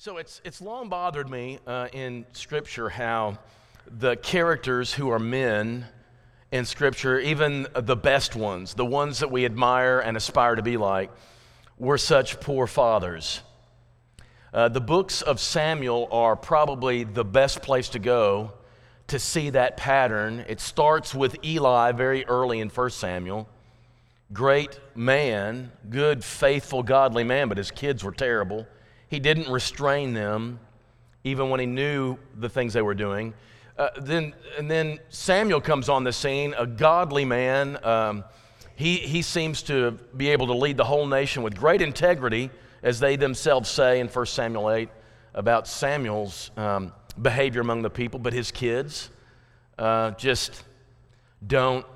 So it's, it's long bothered me uh, in Scripture how the characters who are men in Scripture, even the best ones, the ones that we admire and aspire to be like, were such poor fathers. Uh, the books of Samuel are probably the best place to go to see that pattern. It starts with Eli very early in 1 Samuel. Great man, good, faithful, godly man, but his kids were terrible. He didn't restrain them even when he knew the things they were doing. Uh, then, and then Samuel comes on the scene, a godly man. Um, he, he seems to be able to lead the whole nation with great integrity, as they themselves say in 1 Samuel 8 about Samuel's um, behavior among the people, but his kids uh, just don't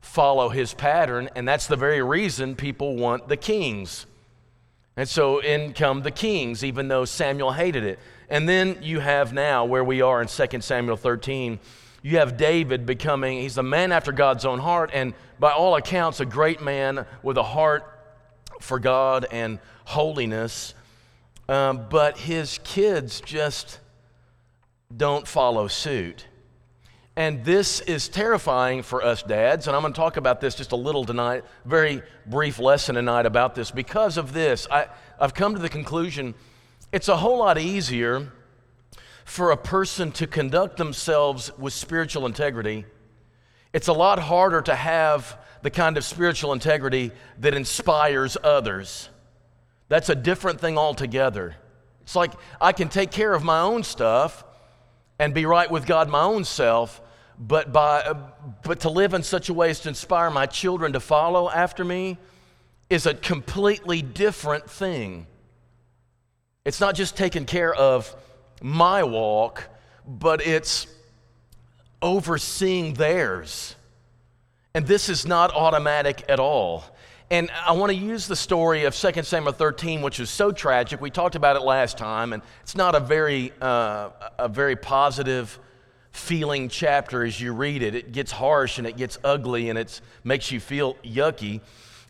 follow his pattern, and that's the very reason people want the kings. And so in come the kings, even though Samuel hated it. And then you have now, where we are in 2 Samuel 13, you have David becoming, he's a man after God's own heart, and by all accounts, a great man with a heart for God and holiness. Um, but his kids just don't follow suit. And this is terrifying for us dads, and I'm going to talk about this just a little tonight, very brief lesson tonight about this. Because of this, I, I've come to the conclusion it's a whole lot easier for a person to conduct themselves with spiritual integrity. It's a lot harder to have the kind of spiritual integrity that inspires others. That's a different thing altogether. It's like I can take care of my own stuff and be right with God my own self, but, by, but to live in such a way as to inspire my children to follow after me is a completely different thing. It's not just taking care of my walk, but it's overseeing theirs. And this is not automatic at all. And I want to use the story of 2 Samuel 13, which is so tragic. We talked about it last time, and it's not a very, uh, a very positive feeling chapter as you read it. It gets harsh and it gets ugly and it makes you feel yucky.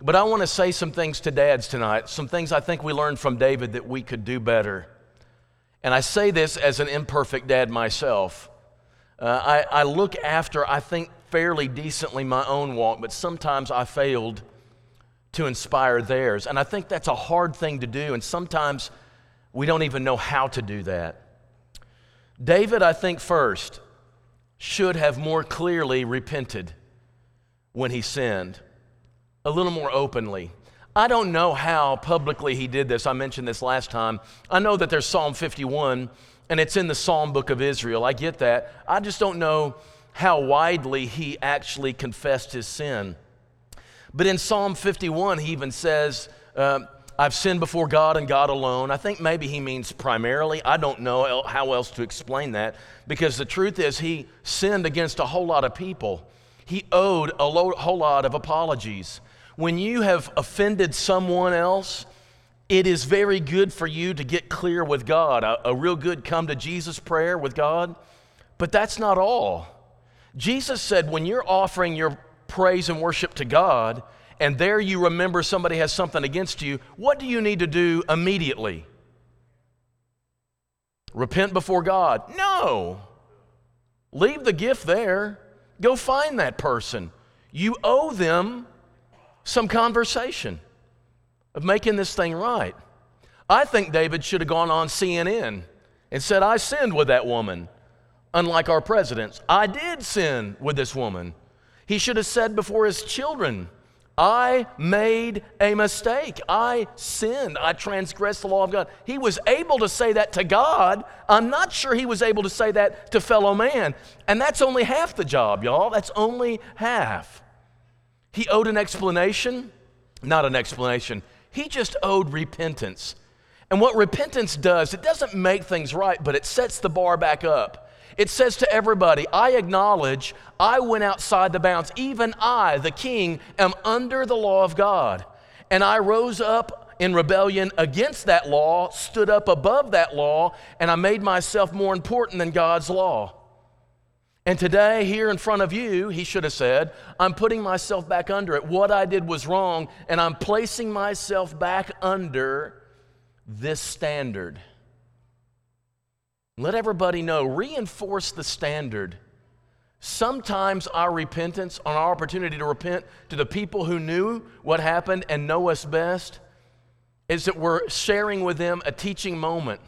But I want to say some things to dads tonight, some things I think we learned from David that we could do better. And I say this as an imperfect dad myself. Uh, I, I look after, I think, fairly decently my own walk, but sometimes I failed to inspire theirs. And I think that's a hard thing to do, and sometimes we don't even know how to do that. David, I think, first, should have more clearly repented when he sinned a little more openly. I don't know how publicly he did this. I mentioned this last time. I know that there's Psalm 51 and it's in the Psalm book of Israel. I get that. I just don't know how widely he actually confessed his sin. But in Psalm 51, he even says, uh, I've sinned before God and God alone. I think maybe he means primarily. I don't know how else to explain that because the truth is, he sinned against a whole lot of people. He owed a whole lot of apologies when you have offended someone else, it is very good for you to get clear with God, a, a, real good come to Jesus prayer with God. But that's not all. Jesus said when you're offering your praise and worship to God, and there you remember somebody has something against you, what do you need to do immediately? Repent before God? No. Leave the gift there. Go find that person. You owe them some conversation of making this thing right. I think David should have gone on CNN and said, I sinned with that woman. Unlike our presidents, I did sin with this woman. He should have said before his children, I made a mistake. I sinned. I transgressed the law of God. He was able to say that to God. I'm not sure he was able to say that to fellow man. And that's only half the job, y'all. That's only half. He owed an explanation, not an explanation. He just owed repentance. And what repentance does, it doesn't make things right, but it sets the bar back up. It says to everybody, I acknowledge I went outside the bounds. Even I, the king, am under the law of God. And I rose up in rebellion against that law, stood up above that law, and I made myself more important than God's law. And today, here in front of you, he should have said, I'm putting myself back under it. What I did was wrong, and I'm placing myself back under this standard. Let everybody know, reinforce the standard. Sometimes our repentance, on our opportunity to repent to the people who knew what happened and know us best, is that we're sharing with them a teaching moment.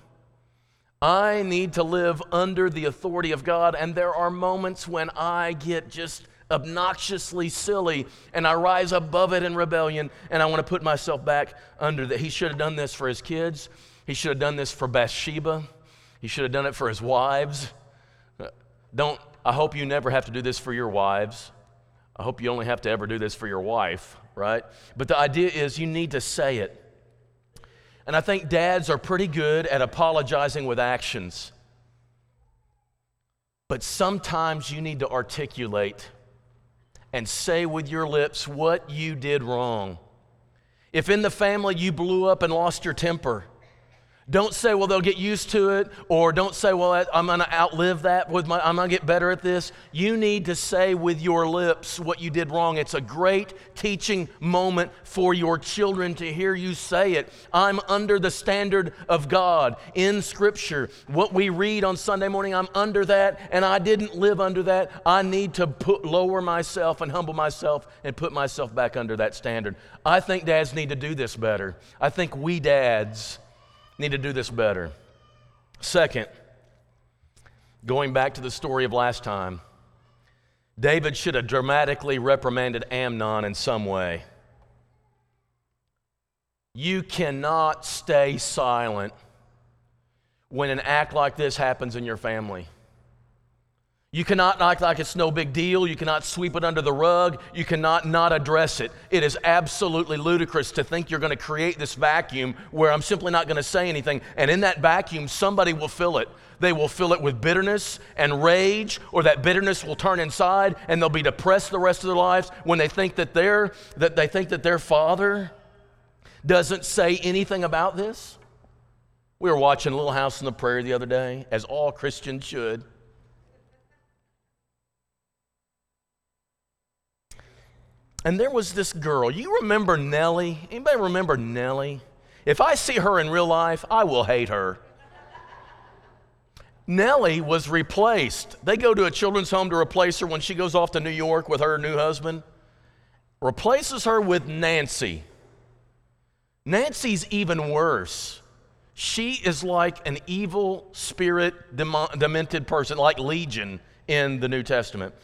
I need to live under the authority of God, and there are moments when I get just obnoxiously silly and I rise above it in rebellion and I want to put myself back under that. He should have done this for his kids, he should have done this for Bathsheba, he should have done it for his wives. Don't I hope you never have to do this for your wives. I hope you only have to ever do this for your wife, right? But the idea is you need to say it. And I think dads are pretty good at apologizing with actions. But sometimes you need to articulate and say with your lips what you did wrong. If in the family you blew up and lost your temper, don't say, well, they'll get used to it, or don't say, well, I'm going to outlive that with my, I'm going to get better at this. You need to say with your lips what you did wrong. It's a great teaching moment for your children to hear you say it. I'm under the standard of God in Scripture. What we read on Sunday morning, I'm under that, and I didn't live under that. I need to put, lower myself and humble myself and put myself back under that standard. I think dads need to do this better. I think we dads need to do this better. Second, going back to the story of last time, David should have dramatically reprimanded Amnon in some way. You cannot stay silent when an act like this happens in your family. You cannot act like it's no big deal. You cannot sweep it under the rug. You cannot not address it. It is absolutely ludicrous to think you're going to create this vacuum where I'm simply not going to say anything. And in that vacuum, somebody will fill it. They will fill it with bitterness and rage, or that bitterness will turn inside and they'll be depressed the rest of their lives when they think that, their, that they think that their father doesn't say anything about this. We were watching Little House on the Prairie the other day, as all Christians should. And there was this girl. You remember Nellie? Anybody remember Nellie? If I see her in real life, I will hate her. Nellie was replaced. They go to a children's home to replace her when she goes off to New York with her new husband. Replaces her with Nancy. Nancy's even worse. She is like an evil spirit, demented person, like Legion in the New Testament.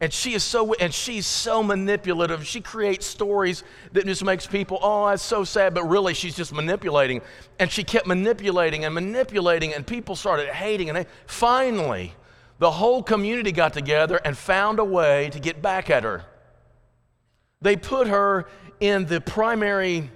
And she is so and she's so manipulative. She creates stories that just makes people, oh, that's so sad, but really she's just manipulating. And she kept manipulating and manipulating, and people started hating. And they, finally, the whole community got together and found a way to get back at her. They put her in the primary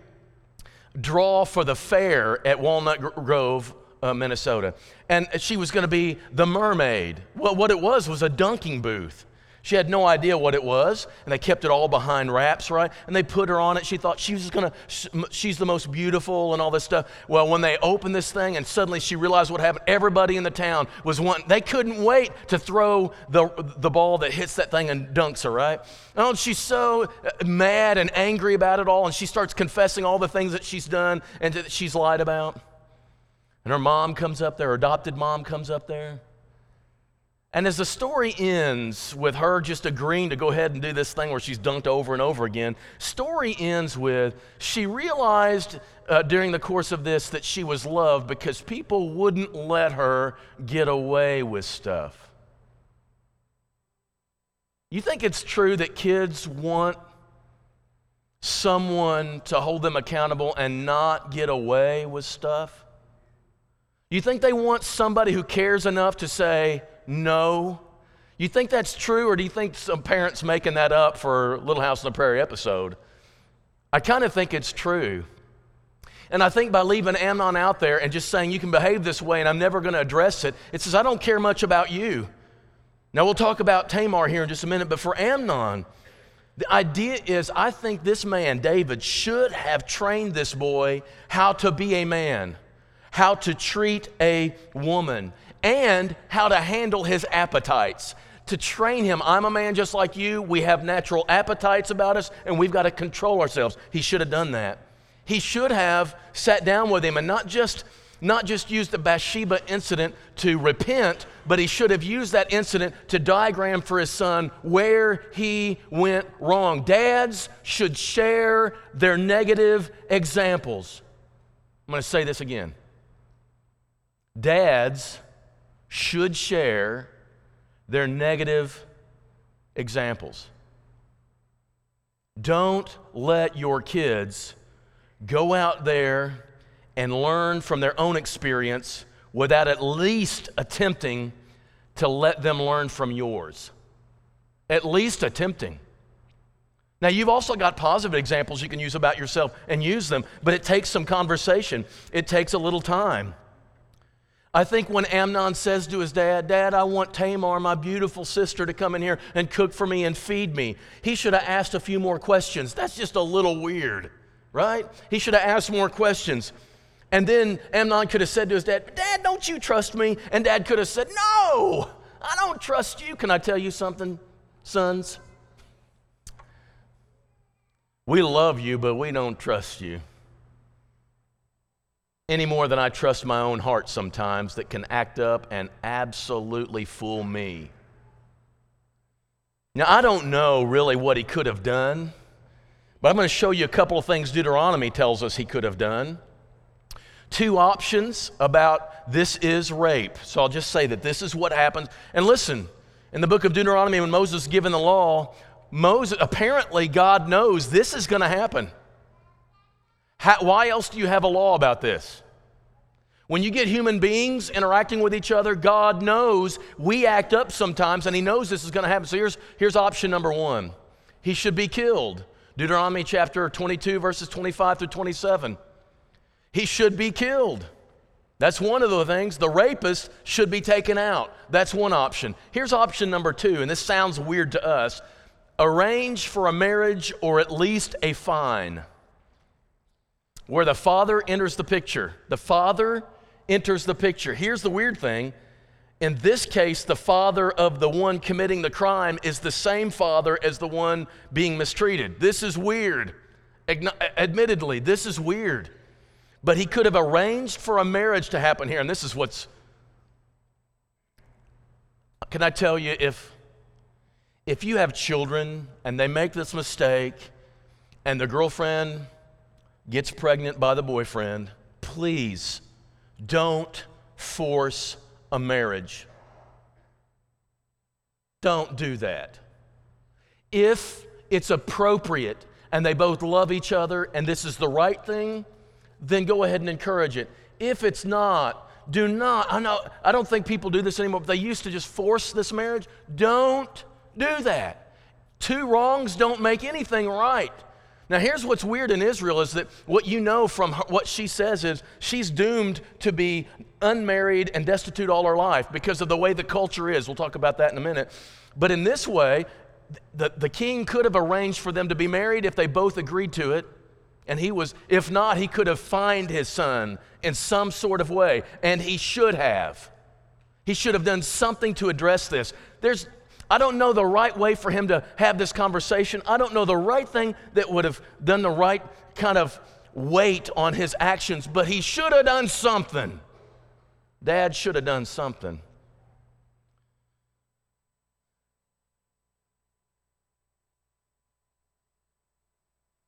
draw for the fair at Walnut Grove, uh, Minnesota. And she was going to be the mermaid. Well, what it was was a dunking booth. She had no idea what it was, and they kept it all behind wraps, right? And they put her on it. She thought she was just gonna, she's the most beautiful and all this stuff. Well, when they opened this thing and suddenly she realized what happened, everybody in the town was wanting, they couldn't wait to throw the, the ball that hits that thing and dunks her, right? Oh, she's so uh, mad and angry about it all, and she starts confessing all the things that she's done and that she's lied about. And her mom comes up there, her adopted mom comes up there. And as the story ends with her just agreeing to go ahead and do this thing where she's dunked over and over again, story ends with she realized uh, during the course of this that she was loved because people wouldn't let her get away with stuff. You think it's true that kids want someone to hold them accountable and not get away with stuff? You think they want somebody who cares enough to say, no. You think that's true, or do you think some parents making that up for Little House on the Prairie episode? I kind of think it's true. And I think by leaving Amnon out there and just saying you can behave this way and I'm never going to address it, it says, I don't care much about you. Now we'll talk about Tamar here in just a minute, but for Amnon, the idea is I think this man, David, should have trained this boy how to be a man, how to treat a woman, and how to handle his appetites. To train him, I'm a man just like you. We have natural appetites about us, and we've got to control ourselves. He should have done that. He should have sat down with him and not just not just used the Bathsheba incident to repent, but he should have used that incident to diagram for his son where he went wrong. Dads should share their negative examples. I'm going to say this again. Dads should share their negative examples. Don't let your kids go out there and learn from their own experience without at least attempting to let them learn from yours. At least attempting. Now, you've also got positive examples you can use about yourself and use them, but it takes some conversation, it takes a little time. I think when Amnon says to his dad, Dad, I want Tamar, my beautiful sister, to come in here and cook for me and feed me, he should have asked a few more questions. That's just a little weird, right? He should have asked more questions. And then Amnon could have said to his dad, Dad, don't you trust me? And dad could have said, No, I don't trust you. Can I tell you something, sons? We love you, but we don't trust you any more than I trust my own heart sometimes that can act up and absolutely fool me. Now, I don't know really what he could have done, but I'm going to show you a couple of things Deuteronomy tells us he could have done. Two options about this is rape. So I'll just say that this is what happens. And listen, in the book of Deuteronomy, when Moses is given the law, Moses apparently God knows this is going to happen. How, why else do you have a law about this? When you get human beings interacting with each other, God knows we act up sometimes and He knows this is going to happen. So here's, here's option number one He should be killed. Deuteronomy chapter 22, verses 25 through 27. He should be killed. That's one of the things. The rapist should be taken out. That's one option. Here's option number two, and this sounds weird to us arrange for a marriage or at least a fine where the father enters the picture. The father enters the picture. Here's the weird thing. In this case, the father of the one committing the crime is the same father as the one being mistreated. This is weird. Admittedly, this is weird. But he could have arranged for a marriage to happen here. And this is what's. Can I tell you, if, if you have children and they make this mistake and the girlfriend gets pregnant by the boyfriend, please don't force a marriage. Don't do that. If it's appropriate and they both love each other and this is the right thing, then go ahead and encourage it. If it's not, do not. I know I don't think people do this anymore, but they used to just force this marriage. Don't do that. Two wrongs don't make anything right. Now, here's what's weird in Israel is that what you know from her, what she says is she's doomed to be unmarried and destitute all her life because of the way the culture is. We'll talk about that in a minute. But in this way, the, the king could have arranged for them to be married if they both agreed to it. And he was, if not, he could have fined his son in some sort of way. And he should have. He should have done something to address this. There's, I don't know the right way for him to have this conversation. I don't know the right thing that would have done the right kind of weight on his actions, but he should have done something. Dad should have done something.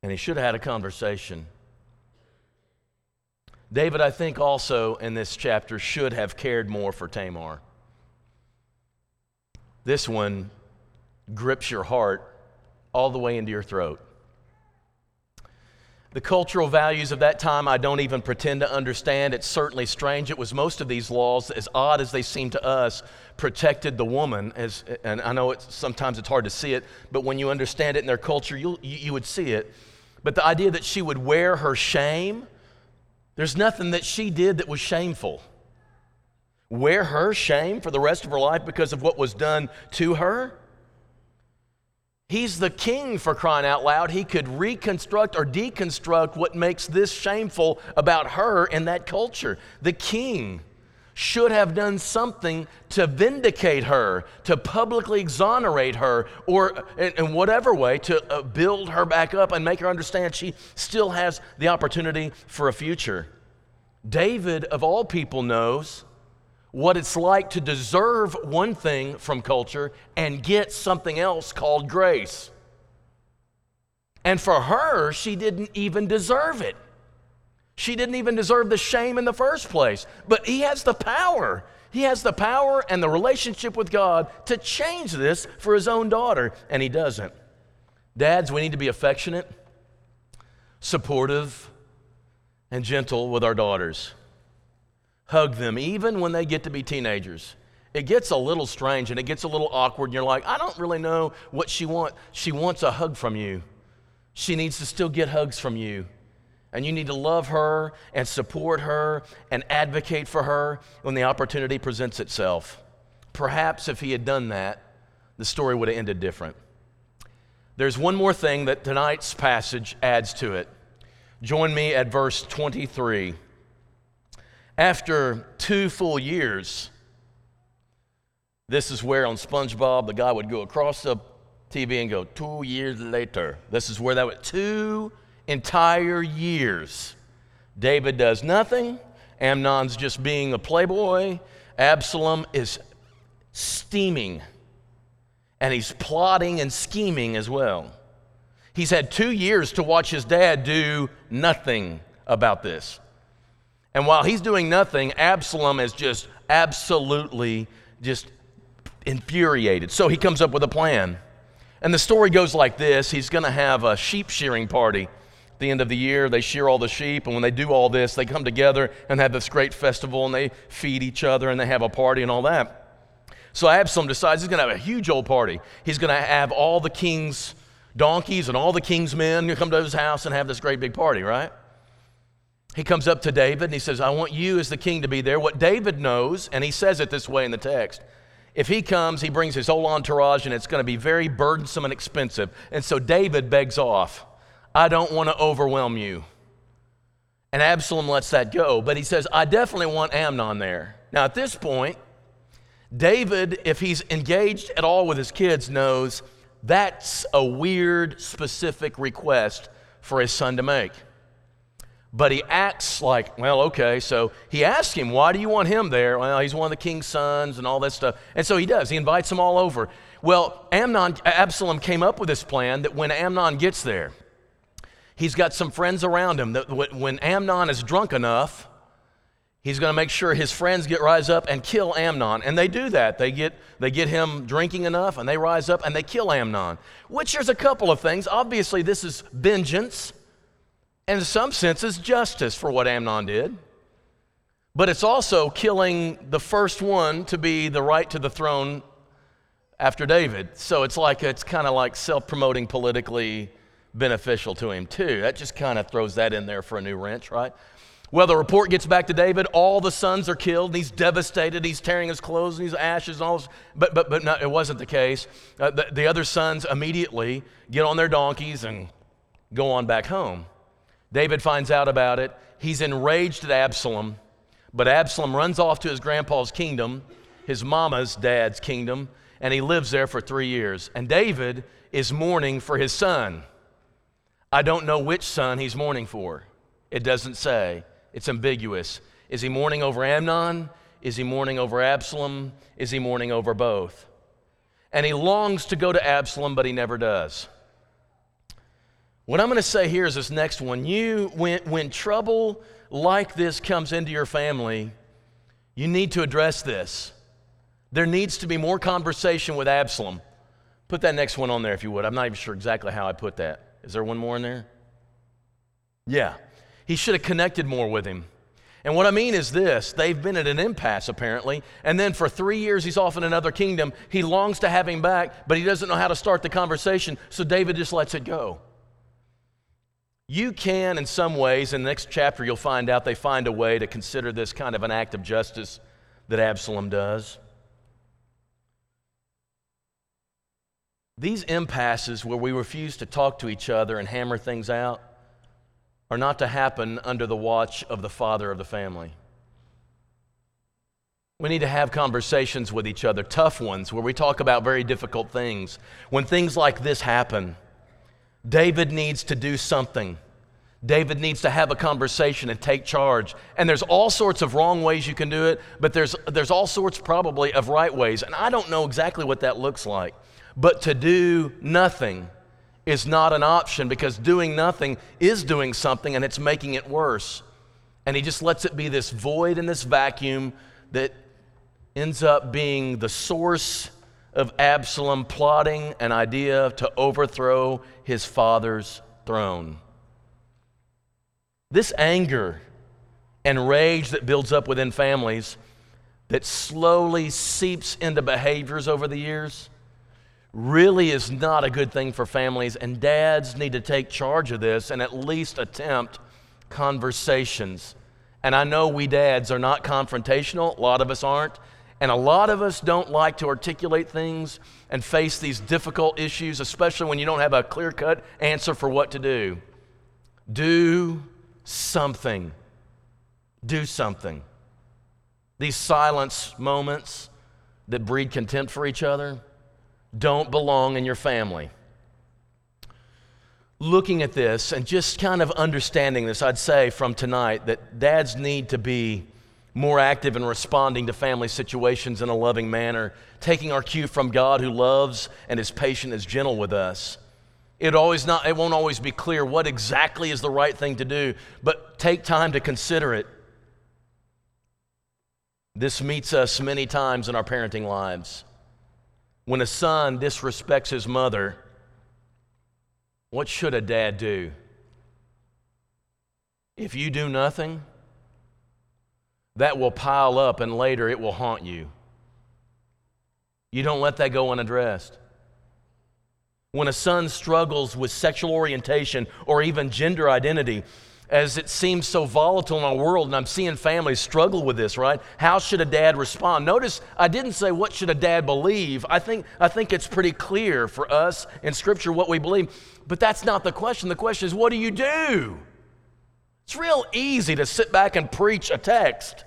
And he should have had a conversation. David, I think, also in this chapter should have cared more for Tamar. This one grips your heart all the way into your throat. The cultural values of that time, I don't even pretend to understand. It's certainly strange. It was most of these laws, as odd as they seem to us, protected the woman. As, and I know it's, sometimes it's hard to see it, but when you understand it in their culture, you you would see it. But the idea that she would wear her shame, there's nothing that she did that was shameful wear her shame for the rest of her life because of what was done to her? He's the king for crying out loud. He could reconstruct or deconstruct what makes this shameful about her in that culture. The king should have done something to vindicate her, to publicly exonerate her, or in, in whatever way to uh, build her back up and make her understand she still has the opportunity for a future. David, of all people, knows what it's like to deserve one thing from culture and get something else called grace. And for her, she didn't even deserve it. She didn't even deserve the shame in the first place. But he has the power. He has the power and the relationship with God to change this for his own daughter, and he doesn't. Dads, we need to be affectionate, supportive, and gentle with our daughters. Hug them even when they get to be teenagers. It gets a little strange and it gets a little awkward, and you're like, I don't really know what she wants. She wants a hug from you. She needs to still get hugs from you. And you need to love her and support her and advocate for her when the opportunity presents itself. Perhaps if he had done that, the story would have ended different. There's one more thing that tonight's passage adds to it. Join me at verse 23. After two full years, this is where on SpongeBob the guy would go across the TV and go, two years later. This is where that was, two entire years. David does nothing. Amnon's just being a playboy. Absalom is steaming. And he's plotting and scheming as well. He's had two years to watch his dad do nothing about this. And while he's doing nothing, Absalom is just absolutely just infuriated. So he comes up with a plan. And the story goes like this He's going to have a sheep shearing party at the end of the year. They shear all the sheep. And when they do all this, they come together and have this great festival and they feed each other and they have a party and all that. So Absalom decides he's going to have a huge old party. He's going to have all the king's donkeys and all the king's men come to his house and have this great big party, right? He comes up to David and he says, I want you as the king to be there. What David knows, and he says it this way in the text, if he comes, he brings his whole entourage and it's going to be very burdensome and expensive. And so David begs off, I don't want to overwhelm you. And Absalom lets that go, but he says, I definitely want Amnon there. Now, at this point, David, if he's engaged at all with his kids, knows that's a weird, specific request for his son to make. But he acts like, well, okay. So he asks him, why do you want him there? Well, he's one of the king's sons and all that stuff. And so he does. He invites them all over. Well, Amnon, Absalom came up with this plan that when Amnon gets there, he's got some friends around him that when Amnon is drunk enough, he's going to make sure his friends get rise up and kill Amnon. And they do that. They get, they get him drinking enough and they rise up and they kill Amnon. Which there's a couple of things. Obviously, this is vengeance and in some senses, justice for what Amnon did. But it's also killing the first one to be the right to the throne after David. So it's like it's kind of like self promoting politically beneficial to him, too. That just kind of throws that in there for a new wrench, right? Well, the report gets back to David. All the sons are killed, and he's devastated. He's tearing his clothes and his ashes and all this. But, but, but no, it wasn't the case. Uh, the, the other sons immediately get on their donkeys and go on back home. David finds out about it. He's enraged at Absalom, but Absalom runs off to his grandpa's kingdom, his mama's dad's kingdom, and he lives there for three years. And David is mourning for his son. I don't know which son he's mourning for. It doesn't say, it's ambiguous. Is he mourning over Amnon? Is he mourning over Absalom? Is he mourning over both? And he longs to go to Absalom, but he never does. What I'm going to say here is this next one. You, when, when trouble like this comes into your family, you need to address this. There needs to be more conversation with Absalom. Put that next one on there if you would. I'm not even sure exactly how I put that. Is there one more in there? Yeah. He should have connected more with him. And what I mean is this they've been at an impasse, apparently. And then for three years, he's off in another kingdom. He longs to have him back, but he doesn't know how to start the conversation. So David just lets it go. You can, in some ways, in the next chapter, you'll find out they find a way to consider this kind of an act of justice that Absalom does. These impasses where we refuse to talk to each other and hammer things out are not to happen under the watch of the father of the family. We need to have conversations with each other, tough ones, where we talk about very difficult things. When things like this happen, David needs to do something David needs to have a conversation and take charge. And there's all sorts of wrong ways you can do it, but there's, there's all sorts probably of right ways. And I don't know exactly what that looks like. But to do nothing is not an option because doing nothing is doing something and it's making it worse. And he just lets it be this void and this vacuum that ends up being the source of Absalom plotting an idea to overthrow his father's throne. This anger and rage that builds up within families that slowly seeps into behaviors over the years really is not a good thing for families, and dads need to take charge of this and at least attempt conversations. And I know we dads are not confrontational, a lot of us aren't, and a lot of us don't like to articulate things and face these difficult issues, especially when you don't have a clear cut answer for what to do. Do something. Do something. These silence moments that breed contempt for each other don't belong in your family. Looking at this and just kind of understanding this, I'd say from tonight that dads need to be more active in responding to family situations in a loving manner, taking our cue from God who loves and is patient, is gentle with us. It, always not, it won't always be clear what exactly is the right thing to do, but take time to consider it. This meets us many times in our parenting lives. When a son disrespects his mother, what should a dad do? If you do nothing, that will pile up and later it will haunt you. You don't let that go unaddressed when a son struggles with sexual orientation or even gender identity, as it seems so volatile in our world, and I'm seeing families struggle with this, right? How should a dad respond? Notice I didn't say what should a dad believe. I think, I think it's pretty clear for us in Scripture what we believe, but that's not the question. The question is, what do you do? It's real easy to sit back and preach a text.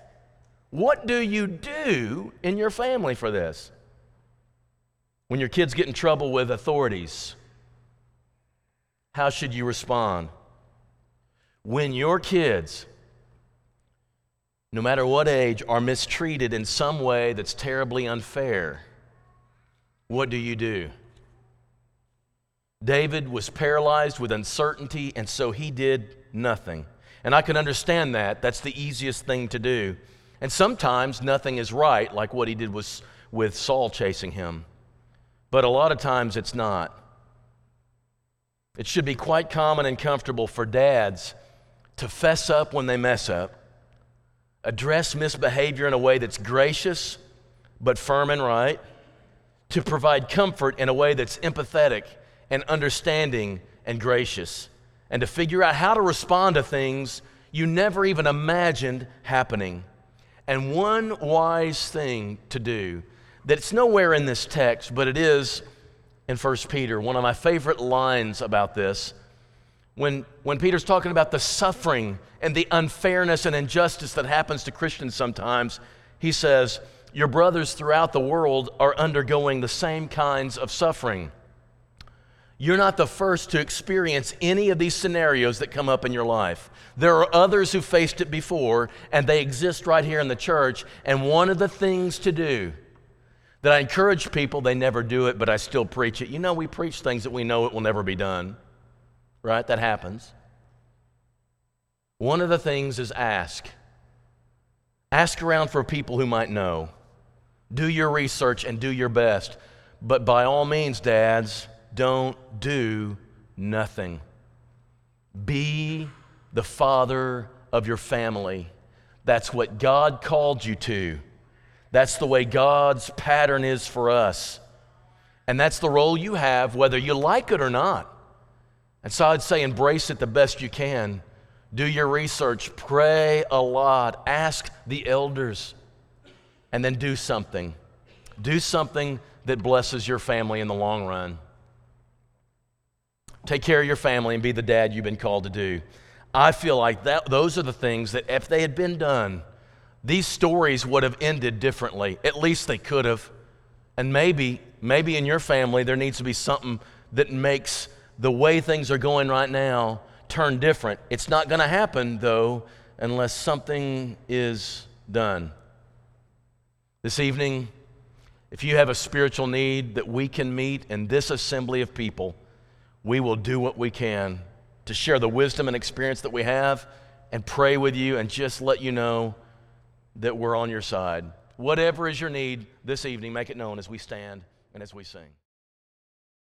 What do you do in your family for this? When your kids get in trouble with authorities, how should you respond? When your kids, no matter what age, are mistreated in some way that's terribly unfair, what do you do? David was paralyzed with uncertainty, and so he did nothing. And I can understand that. That's the easiest thing to do. And sometimes nothing is right, like what he did was with Saul chasing him but a lot of times it's not. It should be quite common and comfortable for dads to fess up when they mess up, address misbehavior in a way that's gracious but firm and right, to provide comfort in a way that's empathetic and understanding and gracious, and to figure out how to respond to things you never even imagined happening. And one wise thing to do that's nowhere in this text, but it is in 1 Peter. One of my favorite lines about this. When, when Peter's talking about the suffering and the unfairness and injustice that happens to Christians sometimes, he says, Your brothers throughout the world are undergoing the same kinds of suffering. You're not the first to experience any of these scenarios that come up in your life. There are others who faced it before, and they exist right here in the church. And one of the things to do that I encourage people, they never do it, but I still preach it. You know, we preach things that we know it will never be done, right? That happens. One of the things is ask. Ask around for people who might know. Do your research and do your best. But by all means, dads, don't do nothing. Be the father of your family. That's what God called you to. That's the way God's pattern is for us. And that's the role you have, whether you like it or not. And so I'd say embrace it the best you can. Do your research, pray a lot, ask the elders, and then do something. Do something that blesses your family in the long run. Take care of your family and be the dad you've been called to do. I feel like that, those are the things that, if they had been done, these stories would have ended differently. At least they could have. And maybe, maybe in your family, there needs to be something that makes the way things are going right now turn different. It's not going to happen, though, unless something is done. This evening, if you have a spiritual need that we can meet in this assembly of people, we will do what we can to share the wisdom and experience that we have and pray with you and just let you know that we're on your side. Whatever is your need this evening, make it known as we stand and as we sing.